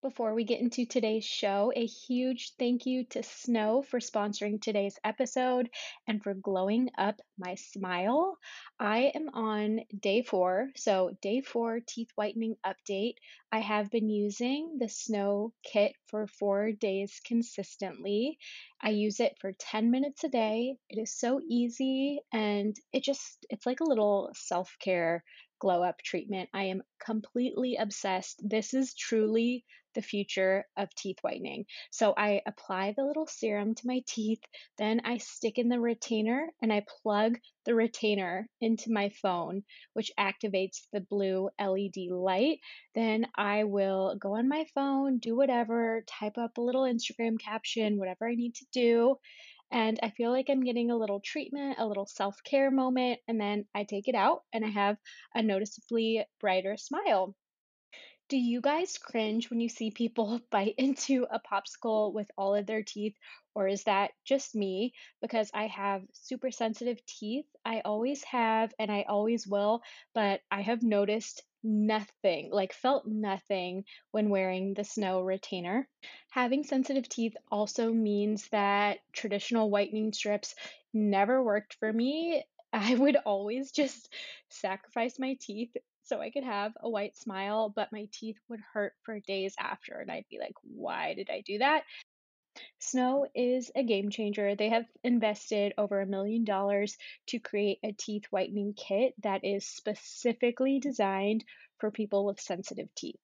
Before we get into today's show, a huge thank you to Snow for sponsoring today's episode and for glowing up my smile. I am on day four, so day four teeth whitening update. I have been using the Snow kit for four days consistently. I use it for 10 minutes a day. It is so easy and it just, it's like a little self care glow up treatment. I am completely obsessed. This is truly the future of teeth whitening. So I apply the little serum to my teeth, then I stick in the retainer and I plug the retainer into my phone, which activates the blue LED light. Then I will go on my phone, do whatever, type up a little Instagram caption, whatever I need to do. And I feel like I'm getting a little treatment, a little self care moment, and then I take it out and I have a noticeably brighter smile. Do you guys cringe when you see people bite into a popsicle with all of their teeth, or is that just me? Because I have super sensitive teeth. I always have, and I always will, but I have noticed nothing, like felt nothing when wearing the snow retainer. Having sensitive teeth also means that traditional whitening strips never worked for me. I would always just sacrifice my teeth so I could have a white smile, but my teeth would hurt for days after. And I'd be like, why did I do that? Snow is a game changer. They have invested over a million dollars to create a teeth whitening kit that is specifically designed for people with sensitive teeth.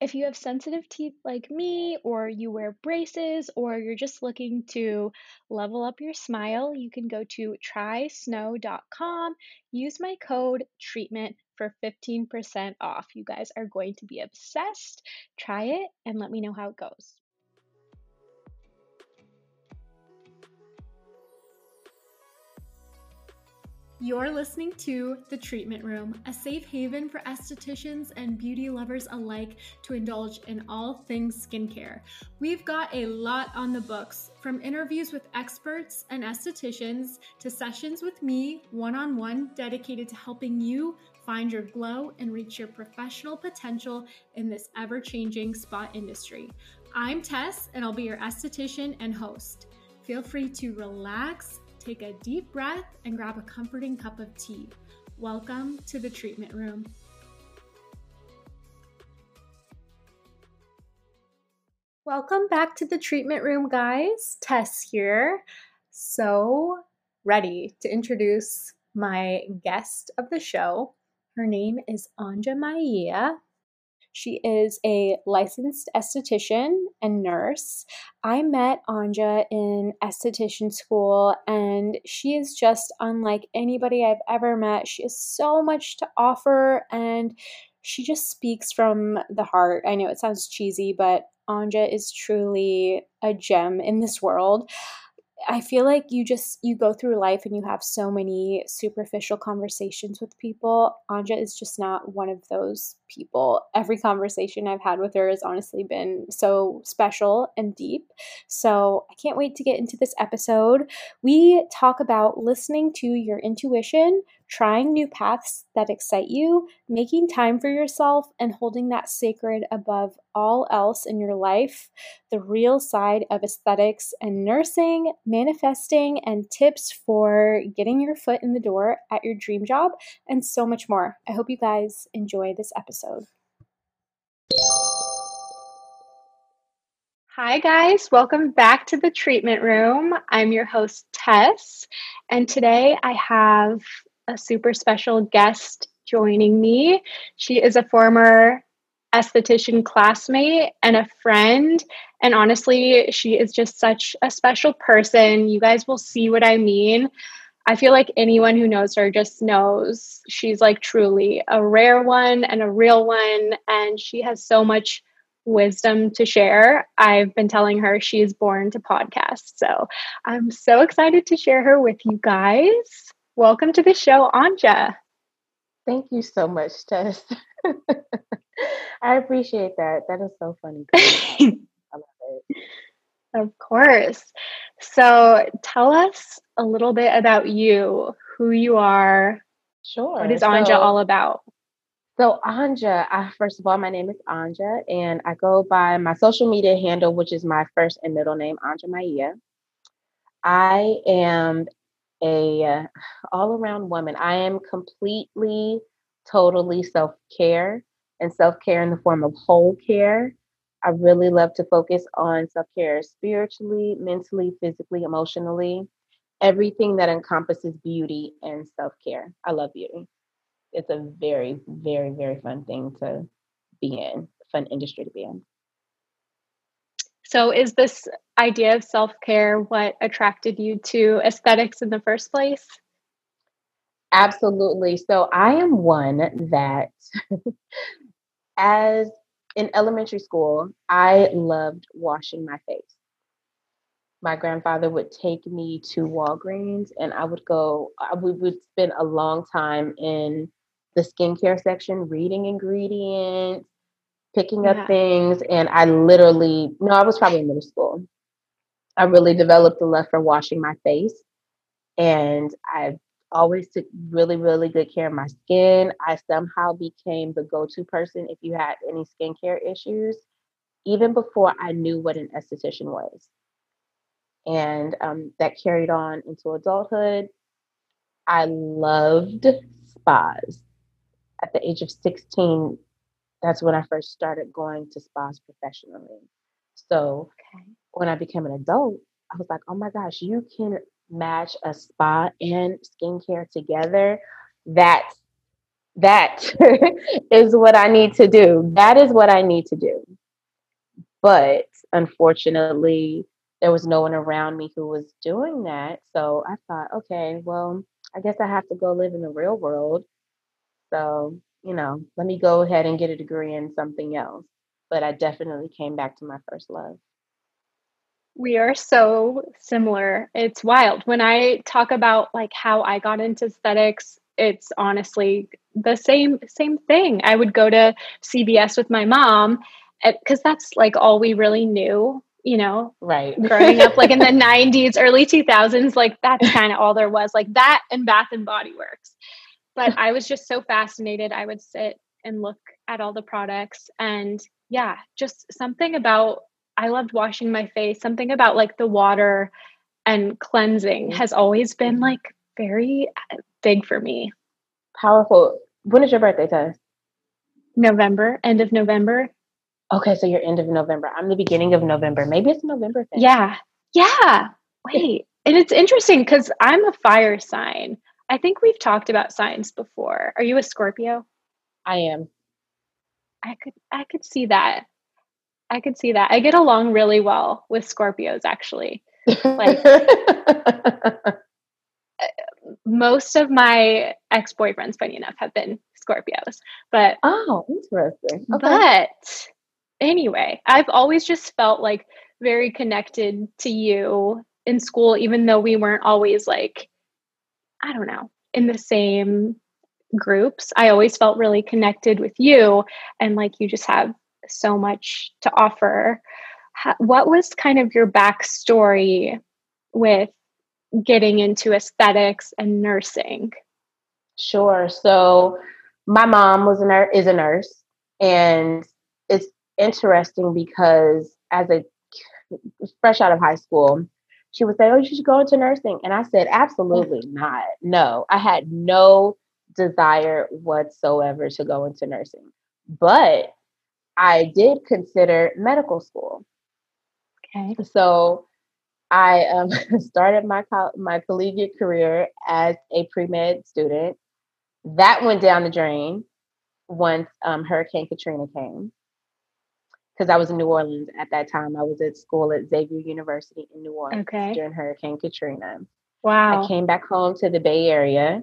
If you have sensitive teeth like me, or you wear braces, or you're just looking to level up your smile, you can go to trysnow.com, use my code treatment for 15% off. You guys are going to be obsessed. Try it and let me know how it goes. You're listening to The Treatment Room, a safe haven for estheticians and beauty lovers alike to indulge in all things skincare. We've got a lot on the books, from interviews with experts and estheticians to sessions with me one on one dedicated to helping you find your glow and reach your professional potential in this ever changing spa industry. I'm Tess, and I'll be your esthetician and host. Feel free to relax take a deep breath and grab a comforting cup of tea. Welcome to the treatment room. Welcome back to the treatment room, guys. Tess here. So ready to introduce my guest of the show. Her name is Anja Maia. She is a licensed esthetician and nurse. I met Anja in esthetician school, and she is just unlike anybody I've ever met. She has so much to offer, and she just speaks from the heart. I know it sounds cheesy, but Anja is truly a gem in this world. I feel like you just you go through life and you have so many superficial conversations with people. Anja is just not one of those people. Every conversation I've had with her has honestly been so special and deep. So, I can't wait to get into this episode. We talk about listening to your intuition, trying new paths that excite you, making time for yourself, and holding that sacred above all else in your life, the real side of aesthetics and nursing, manifesting, and tips for getting your foot in the door at your dream job, and so much more. I hope you guys enjoy this episode. Hi, guys. Welcome back to the treatment room. I'm your host, Tess, and today I have a super special guest joining me. She is a former esthetician classmate and a friend. And honestly, she is just such a special person. You guys will see what I mean. I feel like anyone who knows her just knows she's like truly a rare one and a real one. And she has so much wisdom to share. I've been telling her she is born to podcast. So I'm so excited to share her with you guys. Welcome to the show, Anja. Thank you so much, Tess. I appreciate that. That is so funny. I love it. Of course. So tell us a little bit about you, who you are. Sure. What is Anja so, all about? So Anja, I, first of all, my name is Anja, and I go by my social media handle, which is my first and middle name, Anja Maya. I am a uh, all around woman. I am completely, totally self care and self care in the form of whole care. I really love to focus on self care spiritually, mentally, physically, emotionally, everything that encompasses beauty and self care. I love beauty. It's a very, very, very fun thing to be in, fun industry to be in. So, is this idea of self care what attracted you to aesthetics in the first place? Absolutely. So, I am one that, as in elementary school, I loved washing my face. My grandfather would take me to Walgreens and I would go, would, would spend a long time in the skincare section reading ingredients, picking yeah. up things. And I literally, no, I was probably in middle school. I really developed a love for washing my face. And I always took really, really good care of my skin. I somehow became the go to person if you had any skincare issues, even before I knew what an esthetician was. And um, that carried on into adulthood. I loved spas. At the age of 16, that's when I first started going to spas professionally. So okay. when I became an adult, I was like, oh my gosh, you can match a spa and skincare together. That that is what I need to do. That is what I need to do. But unfortunately, there was no one around me who was doing that. So I thought, okay, well, I guess I have to go live in the real world. So you know, let me go ahead and get a degree in something else. But I definitely came back to my first love. We are so similar. It's wild. When I talk about like how I got into aesthetics, it's honestly the same same thing. I would go to CVS with my mom eh, because that's like all we really knew you know, right. growing up like in the 90s, early 2000s, like that's kind of all there was, like that and Bath and Body Works but I was just so fascinated. I would sit and look at all the products and yeah, just something about I loved washing my face. Something about like the water and cleansing has always been mm-hmm. like very uh, big for me. Powerful. When is your birthday, Tess? November, end of November. Okay, so you're end of November. I'm the beginning of November. Maybe it's November thing. Yeah. Yeah. Wait. and it's interesting because I'm a fire sign. I think we've talked about signs before. Are you a Scorpio? I am. I could I could see that. I could see that. I get along really well with Scorpios actually. Like most of my ex-boyfriends funny enough have been Scorpios. But Oh, interesting. Okay. But anyway, I've always just felt like very connected to you in school even though we weren't always like I don't know, in the same groups. I always felt really connected with you and like you just have so much to offer. what was kind of your backstory with getting into aesthetics and nursing? Sure. So my mom was a nurse, is a nurse, and it's interesting because as a fresh out of high school, she would say, Oh, you should go into nursing. And I said, Absolutely not. No, I had no desire whatsoever to go into nursing. But I did consider medical school. Okay. So I um, started my co- my collegiate career as a pre med student. That went down the drain once um, Hurricane Katrina came because I was in New Orleans at that time. I was at school at Xavier University in New Orleans okay. during Hurricane Katrina. Wow. I came back home to the Bay Area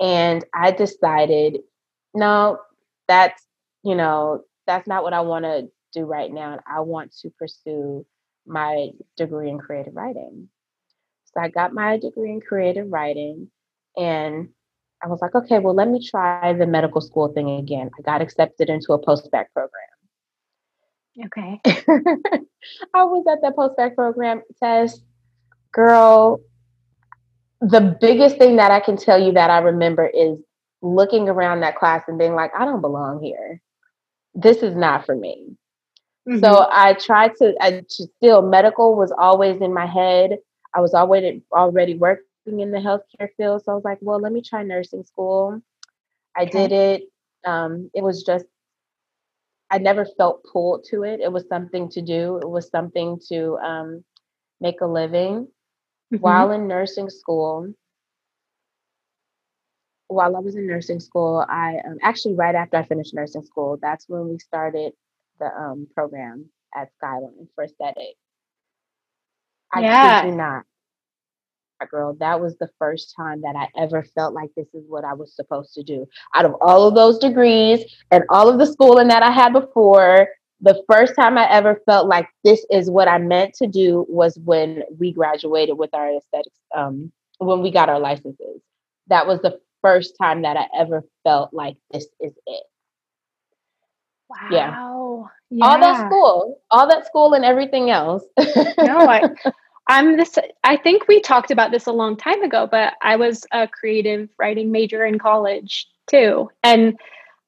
and I decided, no, that's, you know, that's not what I want to do right now. And I want to pursue my degree in creative writing. So I got my degree in creative writing and I was like, okay, well, let me try the medical school thing again. I got accepted into a post-bac program. Okay. I was at that post-bac program Tess. Girl, the biggest thing that I can tell you that I remember is looking around that class and being like, I don't belong here. This is not for me. Mm-hmm. So I tried to, I still, medical was always in my head. I was already already working in the healthcare field. So I was like, well, let me try nursing school. I okay. did it. Um, it was just, I never felt pulled to it. It was something to do. It was something to um, make a living. Mm-hmm. While in nursing school, while I was in nursing school, I um, actually right after I finished nursing school, that's when we started the um, program at Skyline for aesthetic. I yeah. kid you not, girl, that was the first time that I ever felt like this is what I was supposed to do. Out of all of those degrees and all of the schooling that I had before, the first time I ever felt like this is what I meant to do was when we graduated with our aesthetics, um, when we got our licenses. That was the first time that I ever felt like this is it. Wow. Yeah. yeah. All that school, all that school and everything else. no, I, I'm this I think we talked about this a long time ago, but I was a creative writing major in college too. And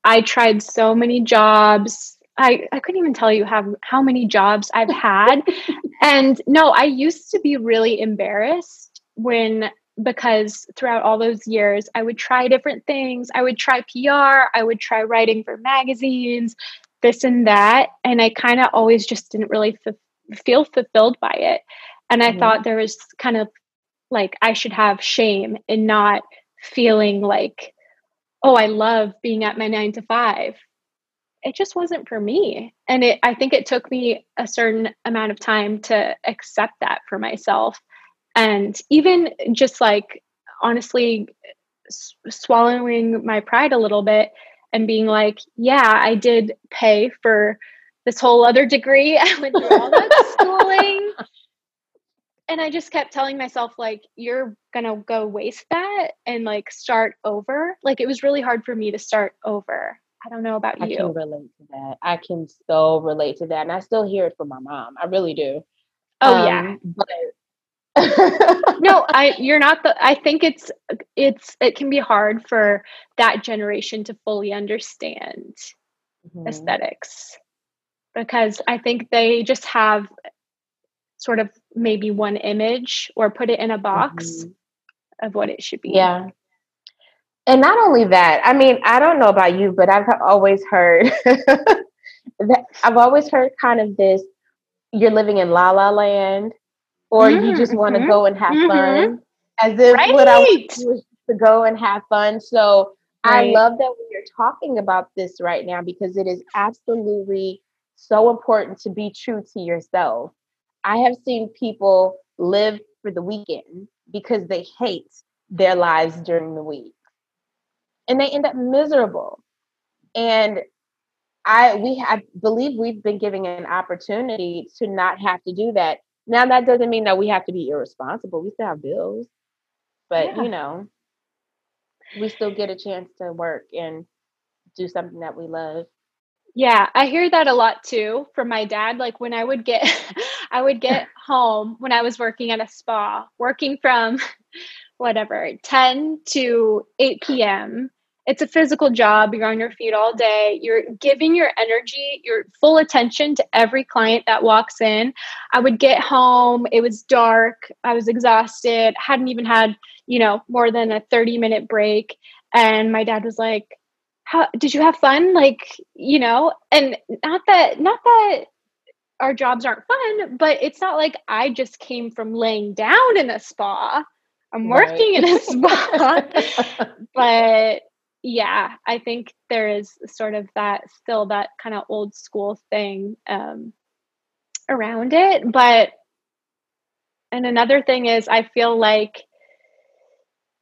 I tried so many jobs. I, I couldn't even tell you how how many jobs I've had. and no, I used to be really embarrassed when because throughout all those years I would try different things. I would try PR, I would try writing for magazines, this and that, and I kind of always just didn't really f- feel fulfilled by it. And I mm-hmm. thought there was kind of like I should have shame in not feeling like, oh, I love being at my nine to five. It just wasn't for me. And it, I think it took me a certain amount of time to accept that for myself. And even just like honestly s- swallowing my pride a little bit and being like, yeah, I did pay for this whole other degree. I went through all that schooling and I just kept telling myself like you're to go waste that and like start over. Like it was really hard for me to start over. I don't know about I you. I can relate to that. I can so relate to that and I still hear it from my mom. I really do. Oh um, yeah. But no, I you're not the I think it's it's it can be hard for that generation to fully understand mm-hmm. aesthetics because I think they just have sort of maybe one image or put it in a box mm-hmm. of what it should be. Yeah. And not only that, I mean, I don't know about you, but I've always heard that I've always heard kind of this you're living in la la land or mm-hmm. you just want to go and have mm-hmm. fun as if right. what I want to go and have fun. So right. I love that we are talking about this right now because it is absolutely so important to be true to yourself I have seen people live for the weekend because they hate their lives during the week. And they end up miserable. And I we I believe we've been giving an opportunity to not have to do that. Now that doesn't mean that we have to be irresponsible. We still have bills. But yeah. you know, we still get a chance to work and do something that we love. Yeah, I hear that a lot too from my dad. Like when I would get I would get home when I was working at a spa, working from whatever, 10 to 8 p.m. It's a physical job. You're on your feet all day. You're giving your energy, your full attention to every client that walks in. I would get home. It was dark. I was exhausted. Hadn't even had, you know, more than a 30 minute break. And my dad was like, how did you have fun? Like you know and not that not that our jobs aren't fun but it's not like i just came from laying down in a spa. I'm right. working in a spa. But yeah i think there is sort of that still that kind of old school thing um, around it. But and another thing is i feel like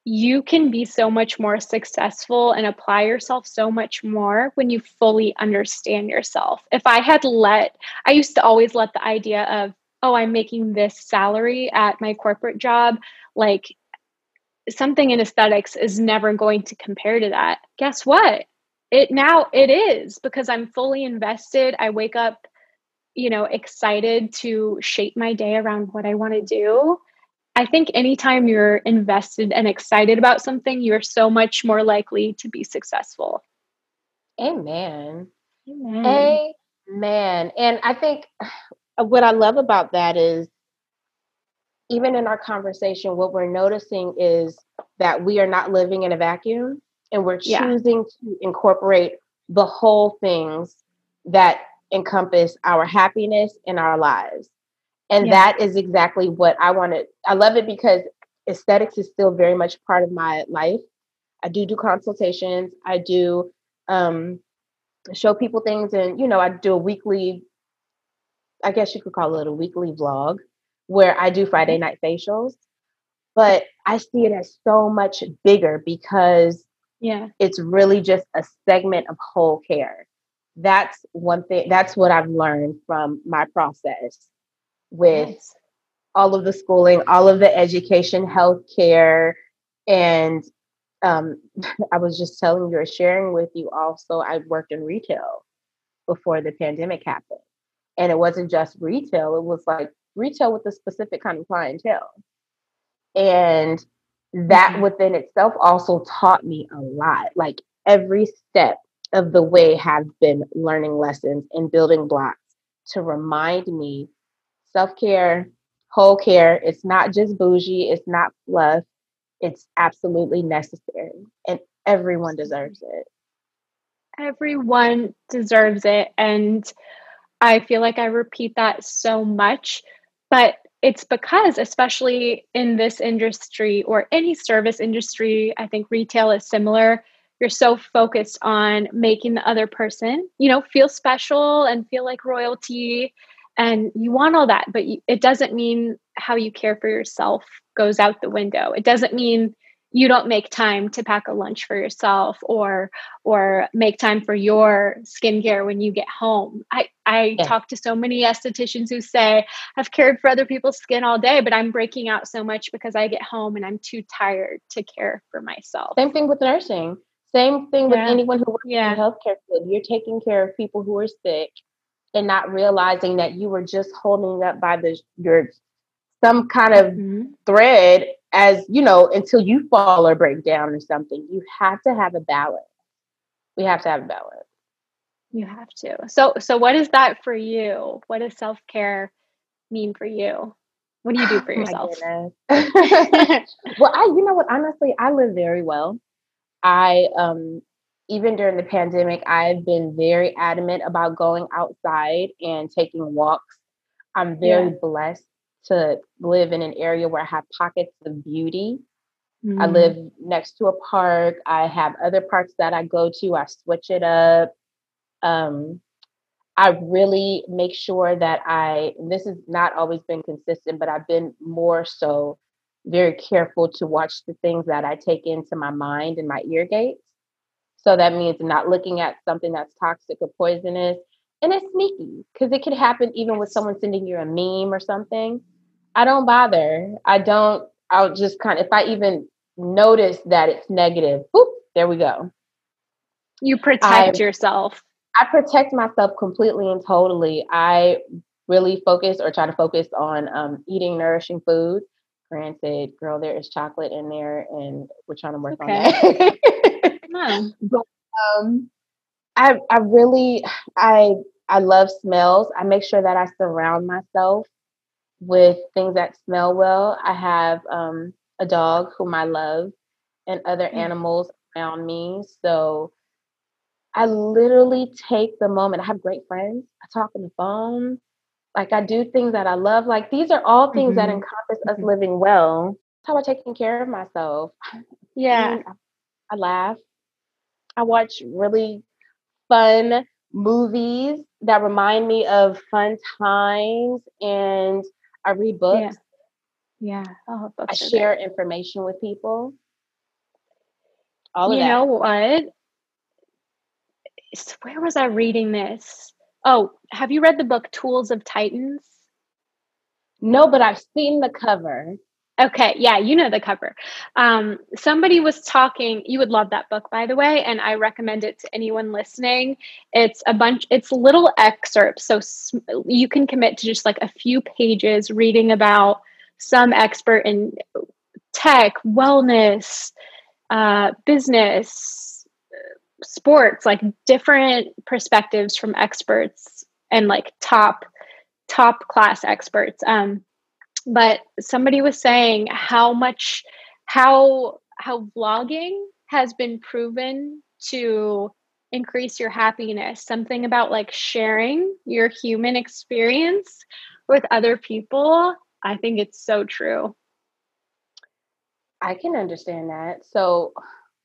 you can be so much more successful and apply yourself so much more when you fully understand yourself. If I had let, I used to always let the idea of, oh, I'm making this salary at my corporate job, like something in aesthetics is never going to compare to that. Guess what? It now it is because I'm fully invested. I wake up, you know, excited to shape my day around what I want to do I think anytime you're invested and excited about something, you're so much more likely to be successful. Amen. Amen. Amen. And I think what I love about that is even in our conversation, what we're noticing is that we are not living in a vacuum and we're choosing yeah. to incorporate the whole things that encompass our happiness in our lives. And yeah. that is exactly what I wanted. I love it because aesthetics is still very much part of my life. I do do consultations. I do um, show people things, and you know, I do a weekly. I guess you could call it a weekly vlog where I do Friday mm-hmm. night facials. But I see it as so much bigger because yeah, it's really just a segment of whole care. That's one thing. That's what I've learned from my process with yes. all of the schooling, all of the education, healthcare, and um, I was just telling you or sharing with you also, I worked in retail before the pandemic happened. And it wasn't just retail, it was like retail with a specific kind of clientele. And that mm-hmm. within itself also taught me a lot. Like every step of the way have been learning lessons and building blocks to remind me self care, whole care. It's not just bougie, it's not fluff. It's absolutely necessary, and everyone deserves it. Everyone deserves it. And I feel like I repeat that so much, but it's because, especially in this industry or any service industry, I think retail is similar. You're so focused on making the other person, you know, feel special and feel like royalty and you want all that but it doesn't mean how you care for yourself goes out the window. It doesn't mean you don't make time to pack a lunch for yourself or or make time for your skincare when you get home. I i yeah. talk to so many estheticians who say i've cared for other people's skin all day but i'm breaking out so much because i get home and i'm too tired to care for myself. Same thing with nursing. Same thing with anyone who works yeah. in healthcare field. You're taking care of people who are sick and not realizing that you were just holding up by the your some kind of mm-hmm. thread as you know until you fall or break down or something. You have to have a balance. We have to have a balance. You have to. So so what is that for you? What does self-care mean for you? What do you do for yourself? well i you know what? Honestly i live very well. I um even during the pandemic, I've been very adamant about going outside and taking walks. I'm very yeah. blessed to live in an area where I have pockets of beauty. Mm. I live next to a park. I have other parks that I go to. I switch it up. Um, I really make sure that I, this has not always been consistent, but I've been more so very careful to watch the things that I take into my mind and my ear gates. So that means not looking at something that's toxic or poisonous. And it's sneaky because it could happen even with someone sending you a meme or something. I don't bother. I don't, I'll just kind of, if I even notice that it's negative, whoop, there we go. You protect I, yourself. I protect myself completely and totally. I really focus or try to focus on um, eating nourishing food. Granted, girl, there is chocolate in there, and we're trying to work okay. on that. But um, I I really I I love smells. I make sure that I surround myself with things that smell well. I have um, a dog whom I love and other mm-hmm. animals around me. So I literally take the moment. I have great friends. I talk on the phone. Like I do things that I love. Like these are all things mm-hmm. that encompass us mm-hmm. living well. That's how I taking care of myself. Yeah. I, I laugh. I watch really fun movies that remind me of fun times and I read books. Yeah. yeah. I share information with people. All of you know what? Where was I reading this? Oh, have you read the book Tools of Titans? No, but I've seen the cover. Okay, yeah, you know the cover. Um, somebody was talking. You would love that book, by the way, and I recommend it to anyone listening. It's a bunch. It's little excerpts, so sm- you can commit to just like a few pages reading about some expert in tech, wellness, uh, business, sports, like different perspectives from experts and like top top class experts. Um, but somebody was saying how much how how vlogging has been proven to increase your happiness. Something about like sharing your human experience with other people i think it's so true. I can understand that. So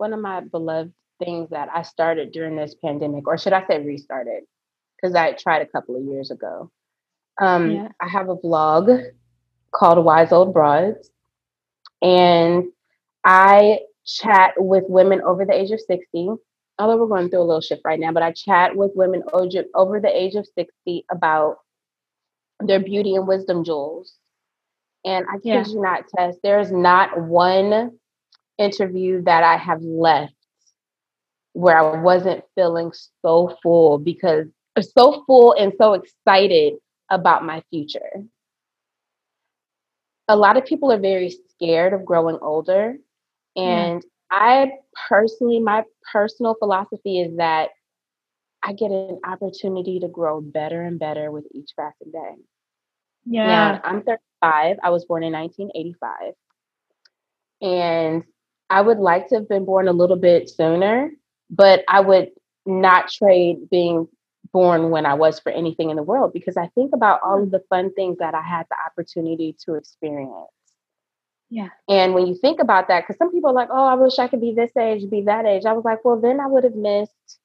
one of my beloved things that i started during this pandemic or should i say restarted because i tried a couple of years ago um, yeah. i have a vlog called wise old broads and i chat with women over the age of 60 although we're going through a little shift right now, but I chat with women over the age of 60 about their beauty and wisdom jewels. And I kid yeah. you not, Tess, there's not one interview that I have left where I wasn't feeling so full because so full and so excited about my future. A lot of people are very scared of growing older. And I personally, my personal philosophy is that I get an opportunity to grow better and better with each passing day. Yeah. Now, I'm 35. I was born in 1985. And I would like to have been born a little bit sooner, but I would not trade being born when I was for anything in the world because I think about all of the fun things that I had the opportunity to experience. Yeah. And when you think about that, because some people are like, oh, I wish I could be this age, be that age. I was like, well, then I would have missed,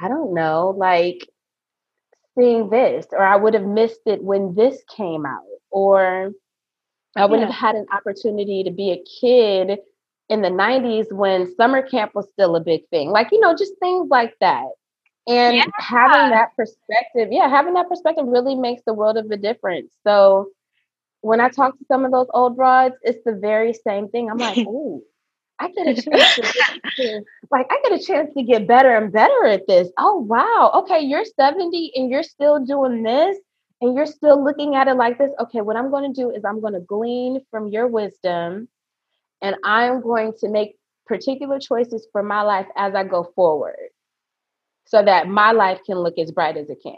I don't know, like seeing this, or I would have missed it when this came out, or I would yeah. have had an opportunity to be a kid in the 90s when summer camp was still a big thing. Like, you know, just things like that. And yeah. having that perspective, yeah, having that perspective really makes the world of a difference. So when I talk to some of those old broads, it's the very same thing. I'm like, oh, I get a chance to, to, like I get a chance to get better and better at this. Oh wow. Okay, you're 70 and you're still doing this and you're still looking at it like this. Okay, what I'm going to do is I'm going to glean from your wisdom and I'm going to make particular choices for my life as I go forward so that my life can look as bright as it can.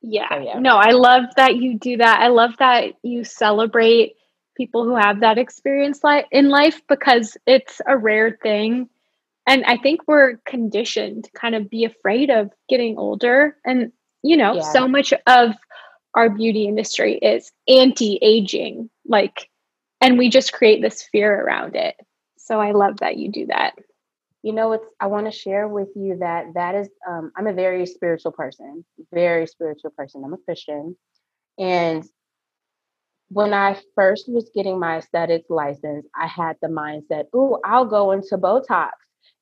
Yeah. So, yeah. No, I love that you do that. I love that you celebrate people who have that experience li- in life because it's a rare thing. And I think we're conditioned to kind of be afraid of getting older. And, you know, yeah. so much of our beauty industry is anti aging. Like, and we just create this fear around it. So I love that you do that you know it's i want to share with you that that is um, i'm a very spiritual person very spiritual person i'm a christian and when i first was getting my aesthetics license i had the mindset oh i'll go into botox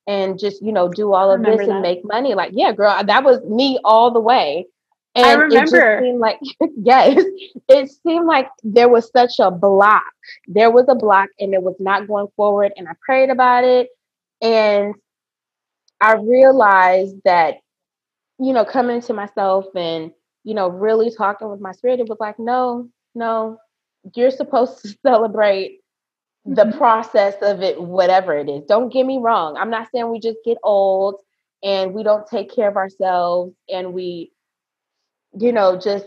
and just you know do all of this that. and make money like yeah girl that was me all the way and I remember. It seemed like yes, it seemed like there was such a block. There was a block, and it was not going forward. And I prayed about it, and I realized that, you know, coming to myself and, you know, really talking with my spirit, it was like, no, no, you're supposed to celebrate the mm-hmm. process of it, whatever it is. Don't get me wrong. I'm not saying we just get old and we don't take care of ourselves and we, you know, just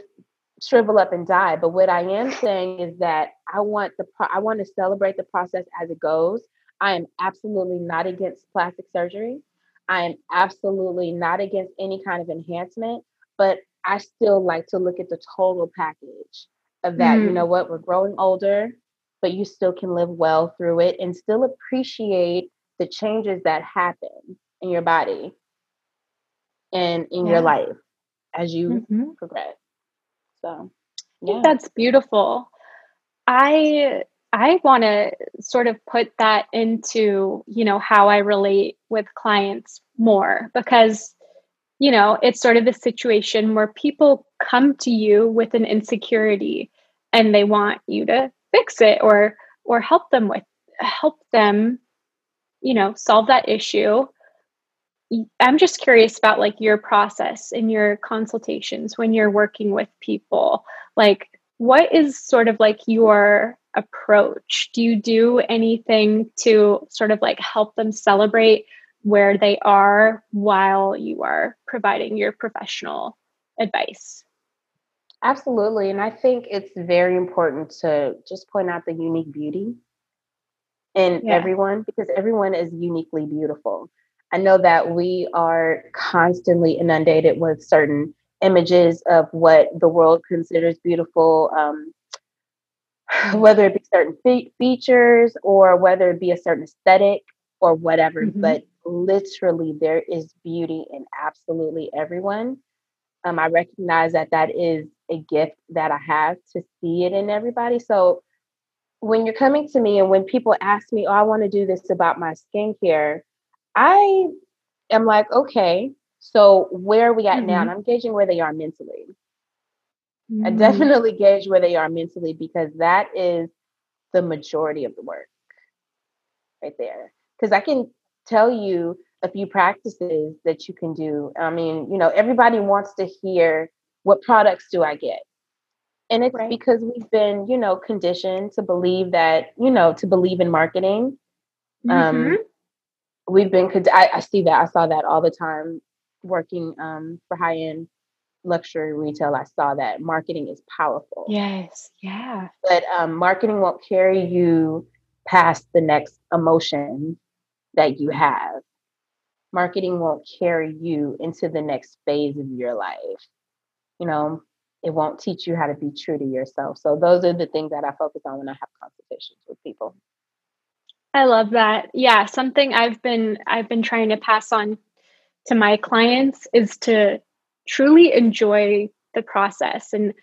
shrivel up and die. But what I am saying is that I want the pro- I want to celebrate the process as it goes. I am absolutely not against plastic surgery. I am absolutely not against any kind of enhancement, but I still like to look at the total package of that. Mm. You know what? We're growing older, but you still can live well through it and still appreciate the changes that happen in your body and in yeah. your life as you mm-hmm. progress. So, yeah. that's beautiful. I I want to sort of put that into, you know, how I relate with clients more because, you know, it's sort of a situation where people come to you with an insecurity and they want you to fix it or or help them with help them, you know, solve that issue. I'm just curious about like your process in your consultations when you're working with people. Like what is sort of like your approach? Do you do anything to sort of like help them celebrate where they are while you are providing your professional advice? Absolutely. And I think it's very important to just point out the unique beauty in yeah. everyone because everyone is uniquely beautiful. I know that we are constantly inundated with certain images of what the world considers beautiful, um, whether it be certain fe- features or whether it be a certain aesthetic or whatever. Mm-hmm. But literally, there is beauty in absolutely everyone. Um, I recognize that that is a gift that I have to see it in everybody. So when you're coming to me and when people ask me, oh, I want to do this about my skincare, I am like, okay, so where are we at mm-hmm. now? And I'm gauging where they are mentally. Mm-hmm. I definitely gauge where they are mentally because that is the majority of the work right there. Because I can tell you a few practices that you can do. I mean, you know, everybody wants to hear what products do I get? And it's right. because we've been, you know, conditioned to believe that, you know, to believe in marketing. Um, mm-hmm. Um, we've been, I, I see that, I saw that all the time working um, for high end luxury retail. I saw that marketing is powerful. Yes. Yeah. But um, marketing won't carry you past the next emotion that you have. Marketing won't carry you into the next phase of your life. You know, it won't teach you how to be true to yourself. So those are the things that I focus on when I have consultations with people. I love that. Yeah, something I've been I've been trying to pass on to my clients is to truly enjoy the process and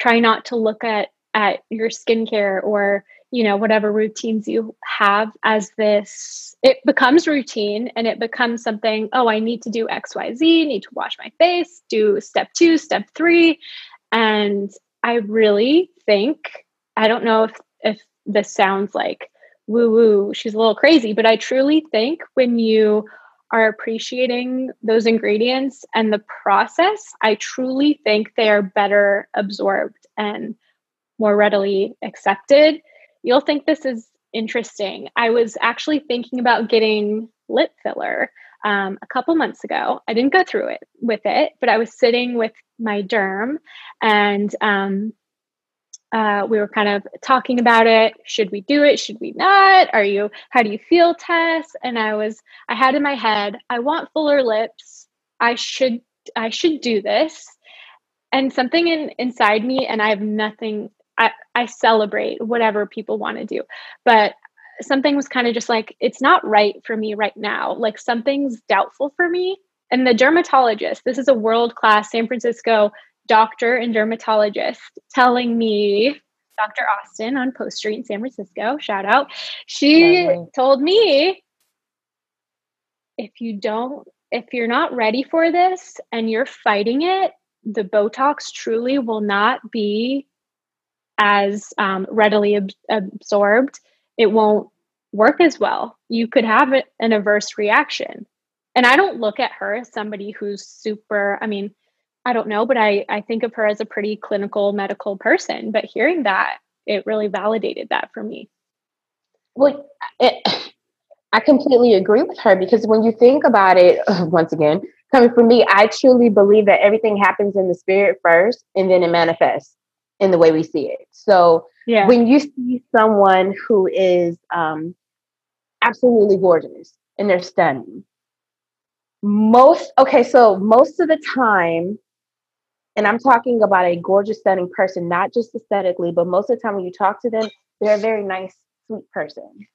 try not to look at at your skincare or you know whatever routines you have as this. It becomes routine and it becomes something oh i need to do xyz need to wash my face do step 2 step 3 and i really think i don't know if if this sounds like woo woo she's a little crazy but i truly think when you are appreciating those ingredients and the process, I truly think they are better absorbed and more readily accepted. You'll think this is interesting. I was actually thinking about getting lip filler um, a couple months ago. I didn't go through it with it, but I was sitting with my derm and um, uh, we were kind of talking about it. Should we do it? Should we not? Are you, how do you feel, Tess? And I was, I had in my head, I want fuller lips. I should, I should do this. And something in, inside me, and I have nothing, I, I celebrate whatever people want to do. But something was kind of just like, it's not right for me right now. Like something's doubtful for me. And the dermatologist, this is a world class San Francisco doctor and dermatologist telling me Dr. Austin on Post Street in San Francisco, shout out. She told me if you don't, if you're not ready for this and you're fighting it, the Botox truly will not be as um, readily ab- absorbed. It won't work as well. You could have an adverse reaction. And I don't look at her as somebody who's super, I mean, I don't know, but I, I think of her as a pretty clinical medical person. But hearing that, it really validated that for me. Well, it, I completely agree with her because when you think about it, once again, coming from me, I truly believe that everything happens in the spirit first and then it manifests in the way we see it. So yeah. when you see someone who is um, absolutely gorgeous and they're stunning, most, okay, so most of the time, and I'm talking about a gorgeous, stunning person, not just aesthetically, but most of the time when you talk to them, they're a very nice, sweet person.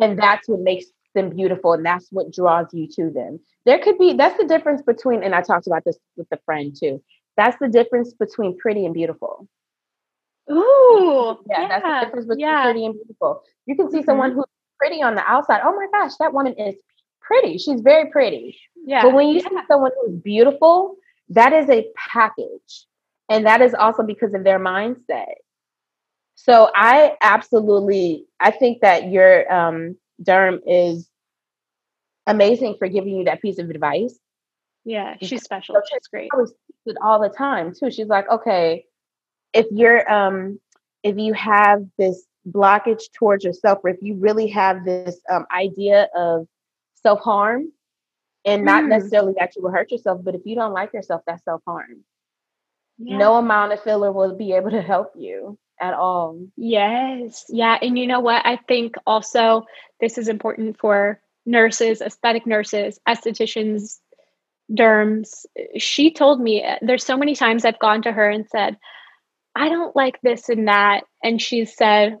And that's what makes them beautiful. And that's what draws you to them. There could be, that's the difference between, and I talked about this with a friend too. That's the difference between pretty and beautiful. Ooh. Yeah, yeah that's the difference between yeah. pretty and beautiful. You can see mm-hmm. someone who's pretty on the outside. Oh my gosh, that woman is pretty. She's very pretty. Yeah. But when you yeah. see someone who's beautiful, that is a package. And that is also because of their mindset. So I absolutely, I think that your um, derm is amazing for giving you that piece of advice. Yeah, she's special. So she's great. I was it all the time too. She's like, okay, if you're um if you have this blockage towards yourself or if you really have this um, idea of self-harm and not mm. necessarily that you will hurt yourself but if you don't like yourself that's self-harm yeah. no amount of filler will be able to help you at all yes yeah and you know what i think also this is important for nurses aesthetic nurses estheticians derms she told me there's so many times i've gone to her and said I don't like this and that. And she said,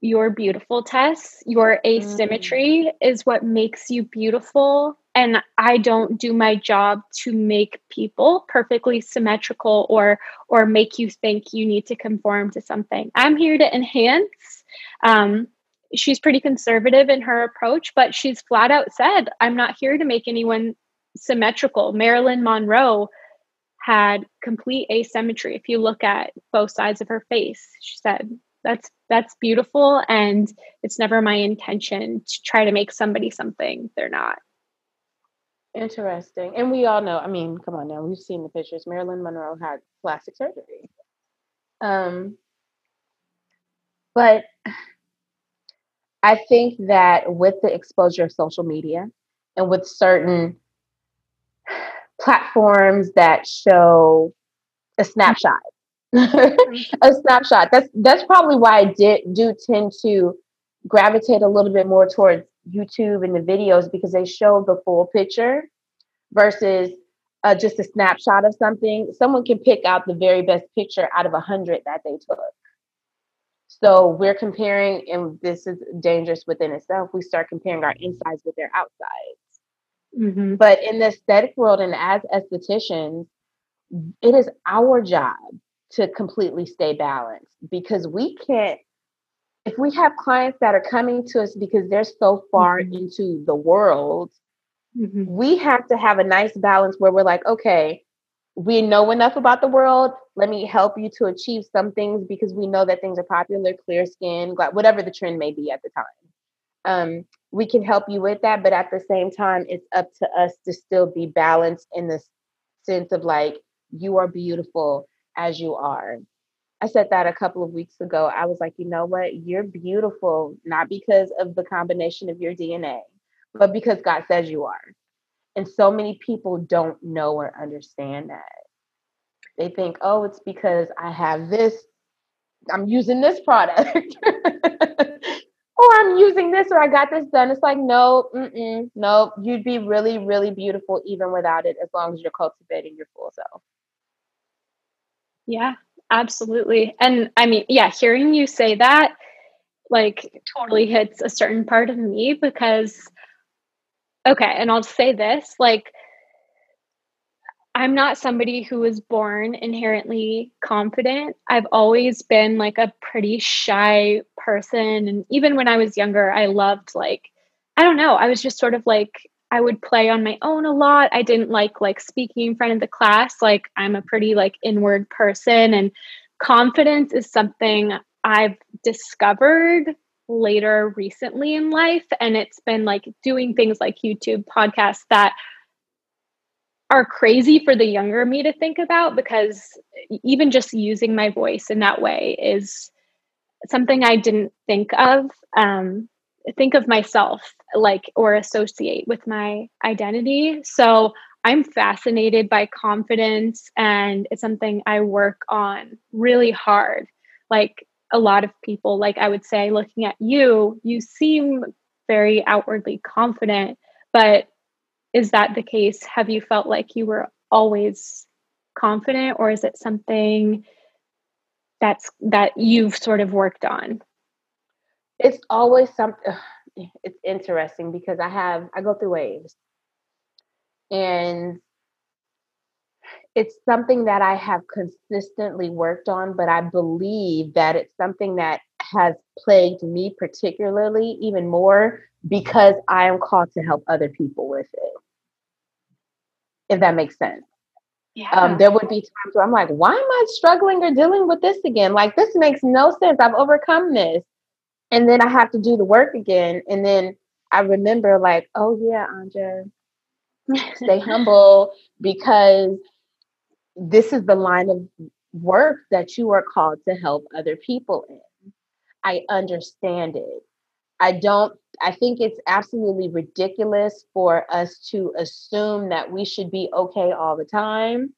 You're beautiful, Tess. Your asymmetry mm. is what makes you beautiful. And I don't do my job to make people perfectly symmetrical or or make you think you need to conform to something. I'm here to enhance. Um, she's pretty conservative in her approach, but she's flat out said, I'm not here to make anyone symmetrical. Marilyn Monroe had complete asymmetry. If you look at both sides of her face, she said, that's that's beautiful and it's never my intention to try to make somebody something they're not. Interesting. And we all know, I mean, come on now, we've seen the pictures. Marilyn Monroe had plastic surgery. Um but I think that with the exposure of social media and with certain platforms that show a snapshot. a snapshot. That's that's probably why I did do tend to gravitate a little bit more towards YouTube and the videos because they show the full picture versus uh, just a snapshot of something. Someone can pick out the very best picture out of a hundred that they took. So we're comparing, and this is dangerous within itself. We start comparing our insides with their outsides. Mm-hmm. But in the aesthetic world and as estheticians, it is our job to completely stay balanced because we can't if we have clients that are coming to us because they're so far mm-hmm. into the world mm-hmm. we have to have a nice balance where we're like okay we know enough about the world let me help you to achieve some things because we know that things are popular clear skin whatever the trend may be at the time um, we can help you with that but at the same time it's up to us to still be balanced in the sense of like you are beautiful as you are i said that a couple of weeks ago i was like you know what? You're beautiful not because of the combination of your dna but because god says you are. And so many people don't know or understand that. They think oh it's because i have this i'm using this product. Or I'm using this or I got this done. It's like, no, no, you'd be really, really beautiful even without it as long as you're cultivating your full self. Yeah, absolutely. And I mean, yeah, hearing you say that like totally hits a certain part of me because, okay, and I'll say this like, I'm not somebody who was born inherently confident. I've always been like a pretty shy person. And even when I was younger, I loved like, I don't know, I was just sort of like, I would play on my own a lot. I didn't like like speaking in front of the class. Like I'm a pretty like inward person and confidence is something I've discovered later recently in life and it's been like doing things like YouTube podcasts that are crazy for the younger me to think about because even just using my voice in that way is something I didn't think of. Um, think of myself like or associate with my identity. So I'm fascinated by confidence and it's something I work on really hard. Like a lot of people, like I would say, looking at you, you seem very outwardly confident, but is that the case? Have you felt like you were always confident or is it something that's that you've sort of worked on? It's always something it's interesting because I have I go through waves. And it's something that I have consistently worked on, but I believe that it's something that has plagued me particularly even more because I am called to help other people with it if that makes sense. Yeah. Um, there would be times where I'm like, why am I struggling or dealing with this again? Like, this makes no sense. I've overcome this. And then I have to do the work again. And then I remember, like, oh, yeah, Anja, stay humble because this is the line of work that you are called to help other people in. I understand it. I don't, I think it's absolutely ridiculous for us to assume that we should be okay all the time.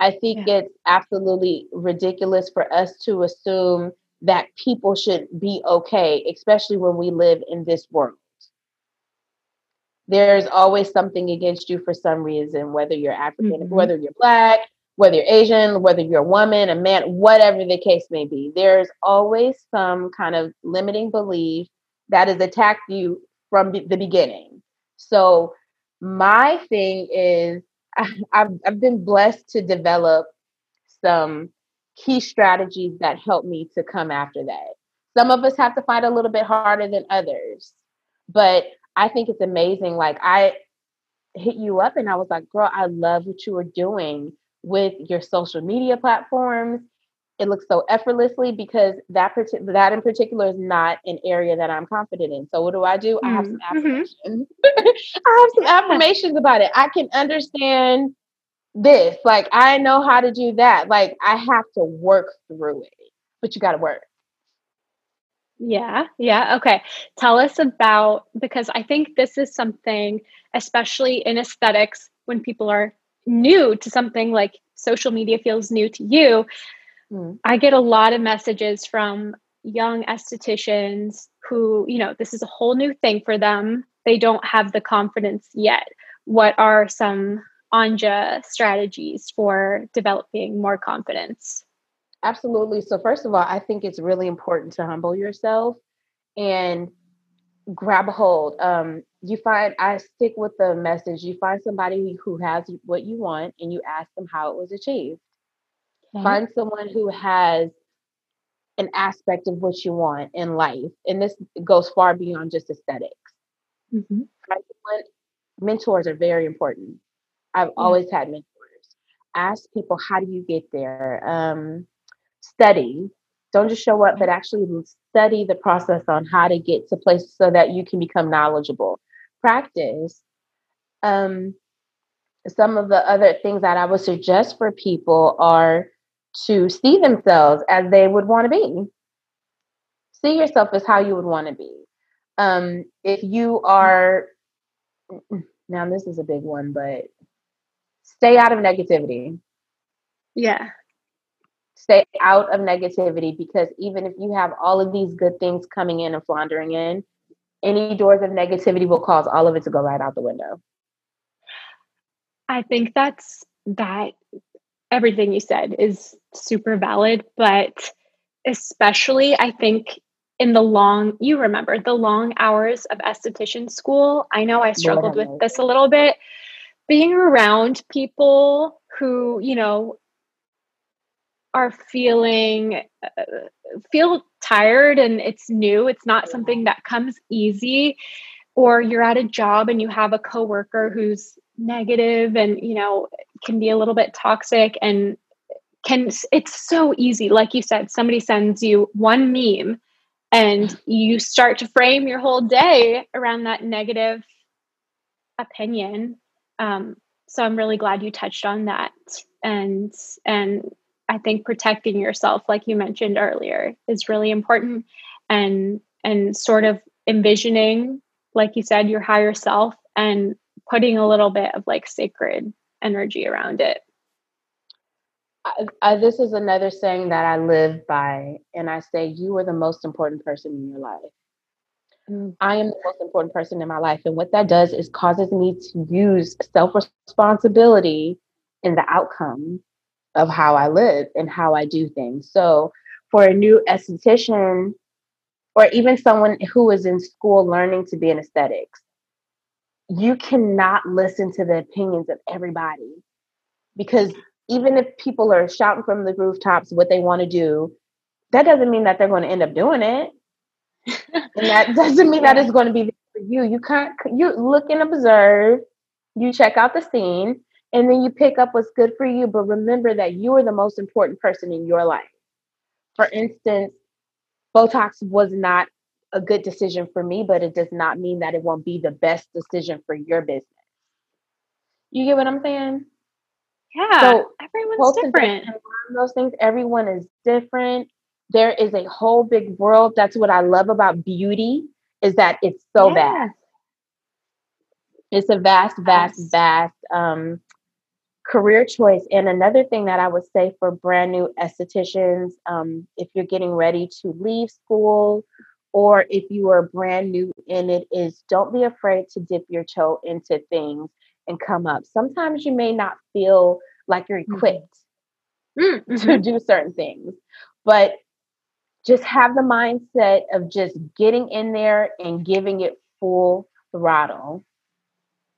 I think yeah. it's absolutely ridiculous for us to assume that people should be okay, especially when we live in this world. There's always something against you for some reason, whether you're African, mm-hmm. whether you're black, whether you're Asian, whether you're a woman, a man, whatever the case may be, there's always some kind of limiting belief that has attacked you from the beginning. So, my thing is, I've, I've been blessed to develop some key strategies that help me to come after that. Some of us have to fight a little bit harder than others, but I think it's amazing. Like, I hit you up and I was like, girl, I love what you were doing with your social media platforms. It looks so effortlessly because that that in particular is not an area that I'm confident in. So what do I do? Mm-hmm. I have some mm-hmm. affirmations. I have some affirmations about it. I can understand this. Like I know how to do that. Like I have to work through it. But you got to work. Yeah, yeah. Okay. Tell us about because I think this is something, especially in aesthetics, when people are new to something like social media feels new to you, mm. I get a lot of messages from young estheticians who, you know, this is a whole new thing for them. They don't have the confidence yet. What are some Anja strategies for developing more confidence? Absolutely. So, first of all, I think it's really important to humble yourself and grab a hold. Um, you find I stick with the message. You find somebody who has what you want and you ask them how it was achieved. Okay. Find someone who has an aspect of what you want in life. And this goes far beyond just aesthetics. Mm-hmm. Mentors are very important. I've yeah. always had mentors. Ask people, how do you get there? Um, study. Don't just show up, but actually study the process on how to get to places so that you can become knowledgeable practice, um, some of the other things that I would suggest for people are to see themselves as they would want to be. See yourself as how you would want to be. Um, if you are, now this is a big one, but stay out of negativity. Yeah. Stay out of negativity because even if you have all of these good things coming in and floundering in, any doors of negativity will cause all of it to go right out the window. I think that's that everything you said is super valid, but especially I think in the long you remember the long hours of esthetician school. I know I struggled with this a little bit. Being around people who, you know, are feeling uh, feel tired and it's new, it's not something that comes easy, or you're at a job and you have a coworker who's negative and you know can be a little bit toxic and can it's so easy. Like you said somebody sends you one meme and you start to frame your whole day around that negative opinion um, so i'm really glad you touched on that and and I think protecting yourself, like you mentioned earlier, is really important and and sort of envisioning, like you said, your higher self and putting a little bit of like sacred energy around it. I, I, this is another saying that I live by, and I say, You are the most important person in your life. Mm. I am the most important person in my life. And what that does is causes me to use self responsibility in the outcome of how I live and how I do things. So for a new esthetician or even someone who is in school learning to be an aesthetics, you cannot listen to the opinions of everybody because even if people are shouting from the rooftops what they want to do, that doesn't mean that they're going to end up doing it. And that doesn't mean that it's going to be for you. You can't you look and observe, you check out the scene, and then you pick up what's good for you but remember that you are the most important person in your life for instance botox was not a good decision for me but it does not mean that it won't be the best decision for your business you get what i'm saying yeah so everyone's different those things. Everyone is different. There is a whole big world. That's what I love about beauty is that it's so vast. It's a vast, vast, yes. vast um, career choice. And another thing that I would say for brand new estheticians, um, if you're getting ready to leave school or if you are brand new in it, is don't be afraid to dip your toe into things and come up. Sometimes you may not feel like you're mm-hmm. equipped mm-hmm. to do certain things, but just have the mindset of just getting in there and giving it full throttle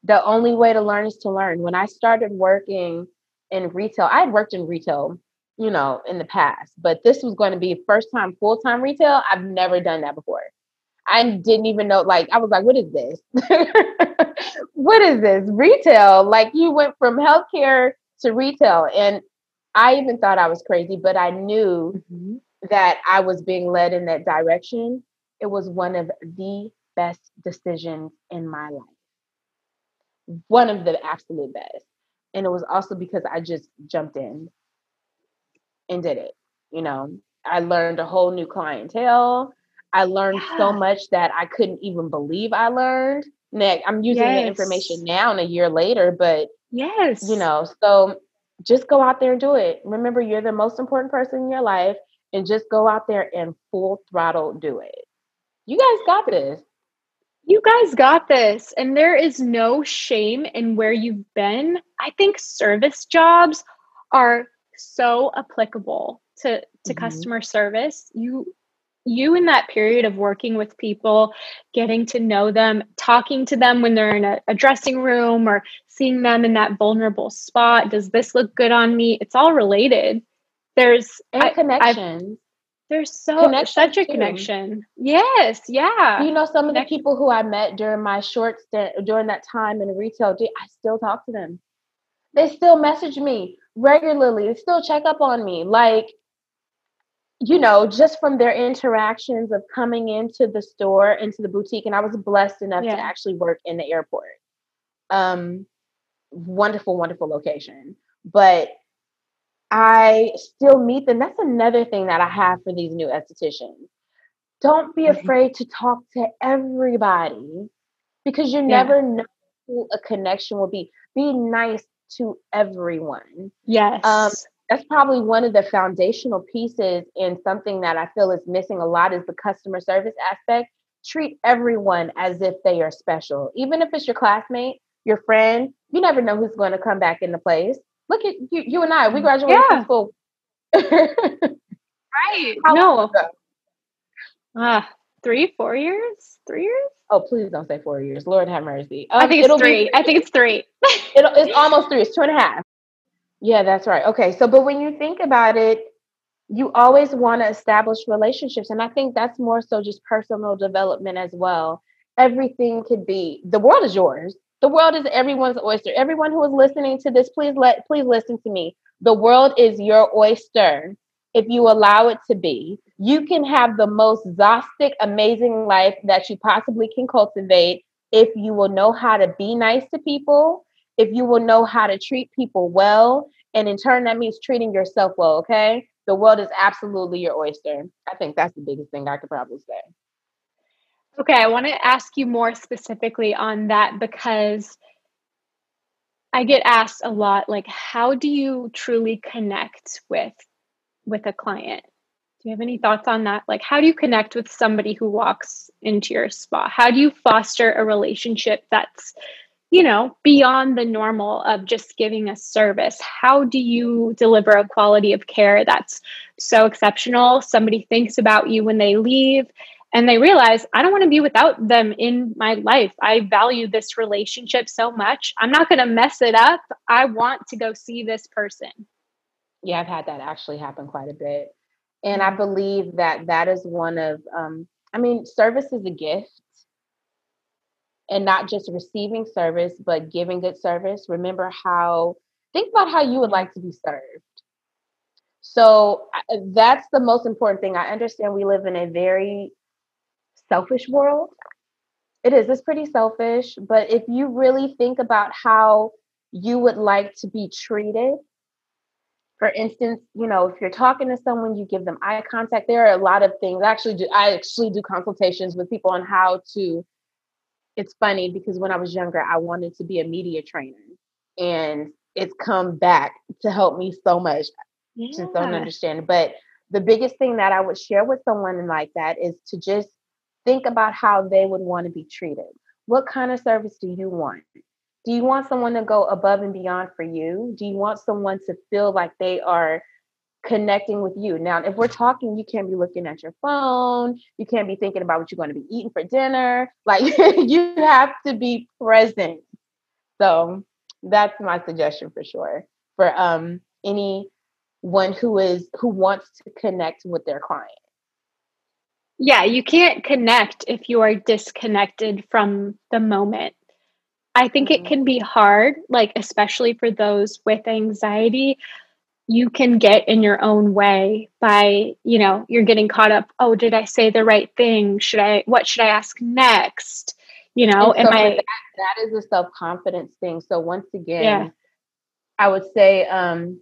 the only way to learn is to learn. When I started working in retail, I had worked in retail, you know, in the past, but this was going to be first time full time retail. I've never done that before. I didn't even know, like, I was like, what is this? what is this? Retail. Like, you went from healthcare to retail. And I even thought I was crazy, but I knew mm-hmm. That I was being led in that direction. It was one of the best decisions in my life one of the absolute best. And it was also because I just jumped in and did it. You know, I learned a whole new clientele. I learned yeah. so much that I couldn't even believe I learned. Nick, I'm using yes. the information now and a year later, but yes, you know, so just go out there and do it. Remember, you're the most important person in your life, and just go out there and full throttle do it. You guys got this you guys got this. And there is no shame in where you've been. I think service jobs are so applicable to, to mm-hmm. customer service. You you in that period of working with people, getting to know them, talking to them when they're in a, a dressing room or seeing them in that vulnerable spot. Does this look good on me? It's all related. There's and I, connections. There's so such a too. connection. Yes, yeah. You know, some of the people who I met during my short stint during that time in retail, I still talk to them. They still message me regularly. They still check up on me. Like, you know, just from their interactions of coming into the store, into the boutique, and I was blessed enough yeah. to actually work in the airport. Um, wonderful, wonderful location. But I still meet them. That's another thing that I have for these new estheticians. Don't be mm-hmm. afraid to talk to everybody because you yeah. never know who a connection will be. Be nice to everyone. Yes. Um, that's probably one of the foundational pieces and something that I feel is missing a lot is the customer service aspect. Treat everyone as if they are special. Even if it's your classmate, your friend, you never know who's going to come back into place. Look at you, you and I. We graduated yeah. from school. right. How no. Ah, uh, three, four years, three years. Oh, please don't say four years. Lord have mercy. Um, I think it's three. Be, I think it's three. it'll, it's almost three. It's two and a half. Yeah, that's right. Okay, so but when you think about it, you always want to establish relationships, and I think that's more so just personal development as well. Everything could be the world is yours. The world is everyone's oyster. Everyone who is listening to this, please let please listen to me. The world is your oyster if you allow it to be. You can have the most Zostic, amazing life that you possibly can cultivate if you will know how to be nice to people, if you will know how to treat people well, and in turn, that means treating yourself well, okay? The world is absolutely your oyster. I think that's the biggest thing I could probably say. Okay, I want to ask you more specifically on that because I get asked a lot like how do you truly connect with with a client? Do you have any thoughts on that? Like how do you connect with somebody who walks into your spa? How do you foster a relationship that's you know, beyond the normal of just giving a service. How do you deliver a quality of care that's so exceptional? Somebody thinks about you when they leave and they realize I don't want to be without them in my life. I value this relationship so much. I'm not going to mess it up. I want to go see this person. Yeah, I've had that actually happen quite a bit. And I believe that that is one of, um, I mean, service is a gift. And not just receiving service, but giving good service. Remember how, think about how you would like to be served. So that's the most important thing. I understand we live in a very selfish world. It is, it's pretty selfish. But if you really think about how you would like to be treated, for instance, you know, if you're talking to someone, you give them eye contact. There are a lot of things. I actually do, I actually do consultations with people on how to. It's funny because when I was younger, I wanted to be a media trainer, and it's come back to help me so much. Yeah. Just don't understand. But the biggest thing that I would share with someone like that is to just think about how they would want to be treated. What kind of service do you want? Do you want someone to go above and beyond for you? Do you want someone to feel like they are connecting with you? Now, if we're talking, you can't be looking at your phone. You can't be thinking about what you're going to be eating for dinner. Like you have to be present. So that's my suggestion for sure for um anyone who is who wants to connect with their client. Yeah, you can't connect if you are disconnected from the moment I think it mm-hmm. can be hard, like, especially for those with anxiety. You can get in your own way by, you know, you're getting caught up. Oh, did I say the right thing? Should I, what should I ask next? You know, am I? That, that is a self confidence thing. So, once again, yeah. I would say, um,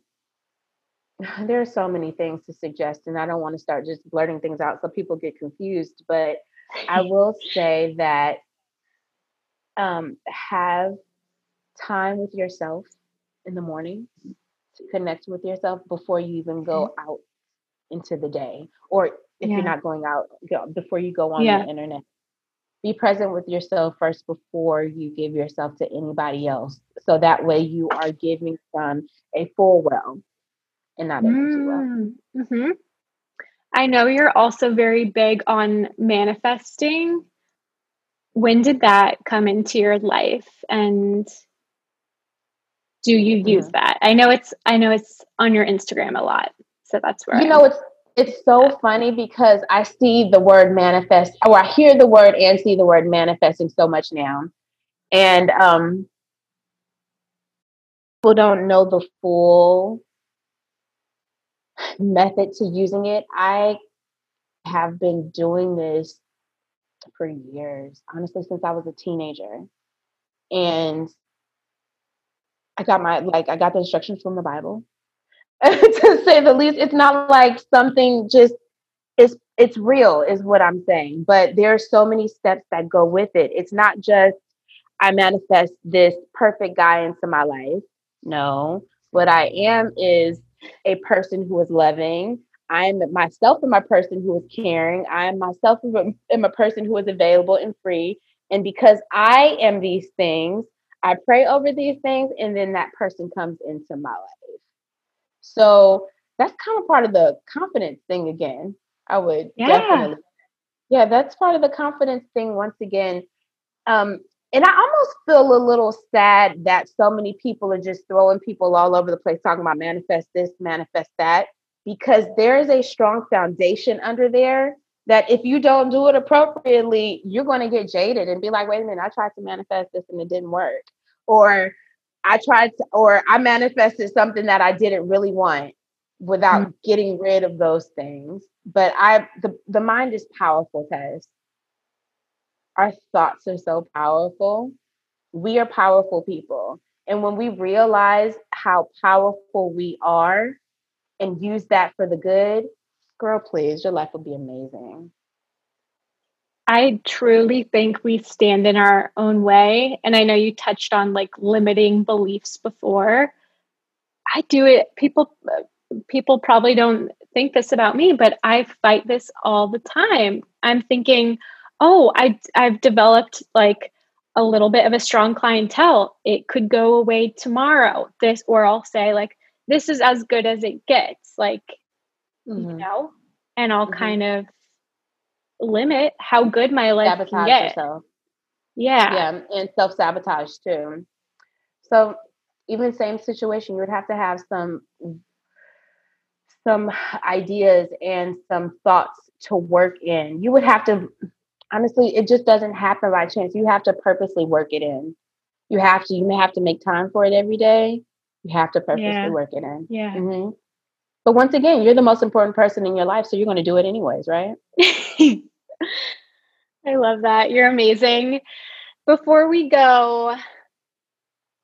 there are so many things to suggest, and I don't want to start just blurting things out so people get confused. But I will say that um, have time with yourself in the morning to connect with yourself before you even go out into the day or if yeah. you're not going out go, before you go on yeah. the internet be present with yourself first before you give yourself to anybody else so that way you are giving from a full well and not an empty well. Mm, mm-hmm. i know you're also very big on manifesting. When did that come into your life and do you use mm-hmm. that? I know it's i know it's on your instagram a lot so that's where you know it's it's so funny because i see the word manifest or i hear the word and see the word manifesting so much now. And um people don't know the full method to using it i have been doing this for years, honestly, since I was a teenager. And I got my, like, I got the instructions from the Bible. to say the least, it's not like something just, it's, it's real, is what I'm saying. But there are so many steps that go with it. It's not just, I manifest this perfect guy into my life. No, what I am is a person who is loving, I'm myself am a person who is caring. I am myself am a person who is available and free. And because I am these things, I pray over these things, and then that person comes into my life. So that's kind of part of the confidence thing again. I would yeah. definitely. Yeah, that's part of the confidence thing once again. Um, and I almost feel a little sad that so many people are just throwing people all over the place talking about manifest this, manifest that because there is a strong foundation under there that if you don't do it appropriately, you're going to get jaded and be like, wait a minute, I tried to manifest this and it didn't work. Or I tried to, or I manifested something that I didn't really want without mm-hmm. getting rid of those things. But I, the, the mind is powerful, Tess. Our thoughts are so powerful. We are powerful people. And when we realize how powerful we are, and use that for the good, girl, please, your life will be amazing. I truly think we stand in our own way. And I know you touched on like limiting beliefs before. I do it. People people probably don't think this about me, but I fight this all the time. I'm thinking, oh, I I've developed like a little bit of a strong clientele. It could go away tomorrow. This or I'll say like this is as good as it gets like mm-hmm. you know and i'll mm-hmm. kind of limit how good my life sabotage can get yourself. yeah yeah and self-sabotage too so even same situation you would have to have some some ideas and some thoughts to work in you would have to honestly it just doesn't happen by chance you have to purposely work it in you have to you may have to make time for it every day you have to purposely yeah. work it in. Yeah. Mm-hmm. But once again, you're the most important person in your life, so you're going to do it anyways, right? I love that. You're amazing. Before we go,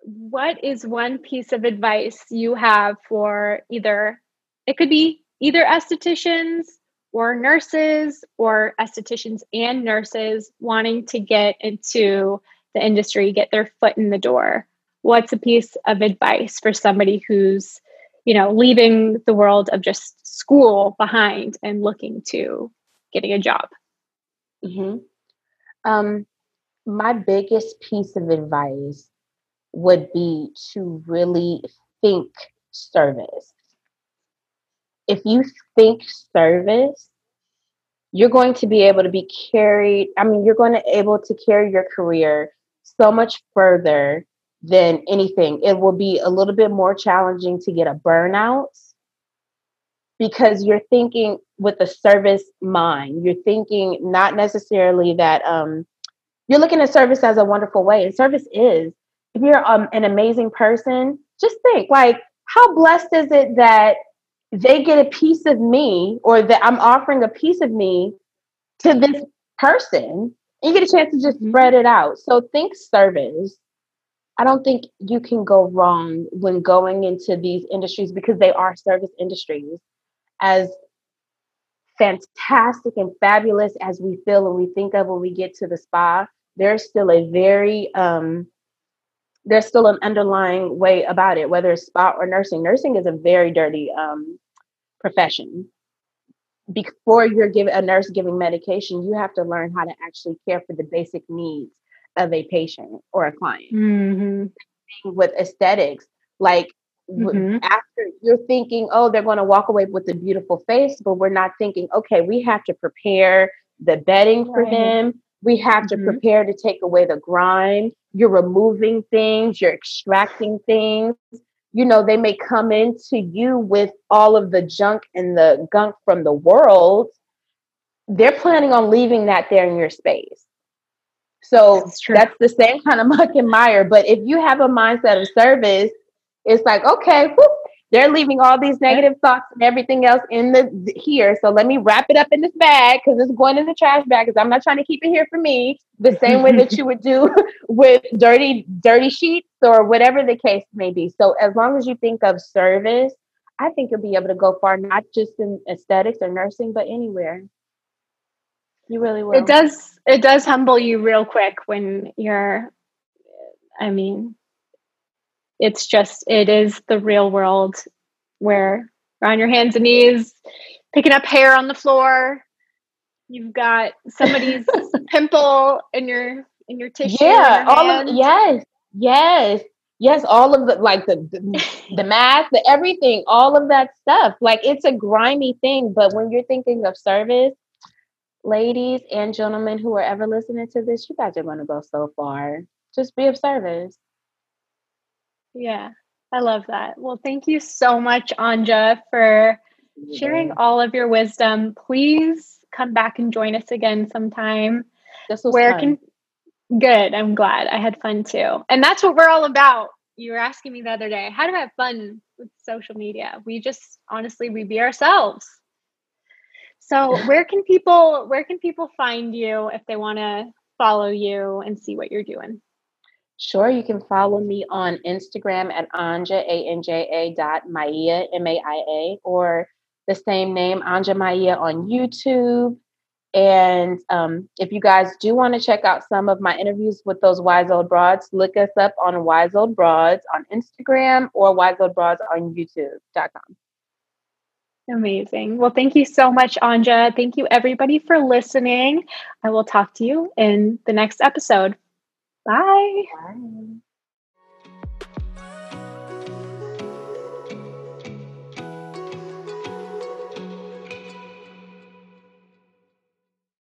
what is one piece of advice you have for either, it could be either estheticians or nurses or estheticians and nurses wanting to get into the industry, get their foot in the door? What's a piece of advice for somebody who's, you know, leaving the world of just school behind and looking to getting a job? Mm-hmm. Um, my biggest piece of advice would be to really think service. If you think service, you're going to be able to be carried. I mean, you're going to able to carry your career so much further than anything. It will be a little bit more challenging to get a burnout because you're thinking with a service mind. You're thinking not necessarily that um, you're looking at service as a wonderful way, and service is. If you're um, an amazing person, just think like, how blessed is it that they get a piece of me, or that I'm offering a piece of me to this person, and you get a chance to just mm-hmm. spread it out. So think service. I don't think you can go wrong when going into these industries because they are service industries. As fantastic and fabulous as we feel and we think of when we get to the spa, there's still a very um, there's still an underlying way about it, whether it's spa or nursing. Nursing is a very dirty um, profession. Before you're giving a nurse giving medication, you have to learn how to actually care for the basic needs of a patient or a client. Mm-hmm. With aesthetics, like mm-hmm. after you're thinking, oh, they're going to walk away with a beautiful face, but we're not thinking, okay, we have to prepare the bedding for right. them. We have mm-hmm. to prepare to take away the grime. You're removing things, you're extracting things. You know, they may come into you with all of the junk and the gunk from the world. They're planning on leaving that there in your space. So that's, that's the same kind of muck and mire. But if you have a mindset of service, it's like, okay, whoop, they're leaving all these negative thoughts and everything else in the here. So let me wrap it up in this bag because it's going in the trash bag because I'm not trying to keep it here for me. The same way that you would do with dirty, dirty sheets or whatever the case may be. So as long as you think of service, I think you'll be able to go far, not just in aesthetics or nursing, but anywhere. You really will. It does it does humble you real quick when you're I mean, it's just it is the real world where you're on your hands and knees picking up hair on the floor. You've got somebody's pimple in your in your tissue yeah your all of yes yes yes all of the like the the, the math the everything all of that stuff. Like it's a grimy thing but when you're thinking of service ladies and gentlemen who are ever listening to this you guys are going to go so far. Just be of service yeah, I love that. Well, thank you so much, Anja, for sharing all of your wisdom. Please come back and join us again sometime. This was Where fun. can good. I'm glad. I had fun too. And that's what we're all about. You were asking me the other day, how do I have fun with social media? We just honestly we be ourselves. So where can people where can people find you if they want to follow you and see what you're doing? Sure, you can follow me on Instagram at Anja, A-N-J-A dot Maia, M-A-I-A, or the same name, Anja Maia on YouTube. And um, if you guys do want to check out some of my interviews with those Wise Old Broads, look us up on Wise Old Broads on Instagram or Wise Old Broads on YouTube.com. Amazing. Well, thank you so much, Anja. Thank you, everybody, for listening. I will talk to you in the next episode. Bye. Bye.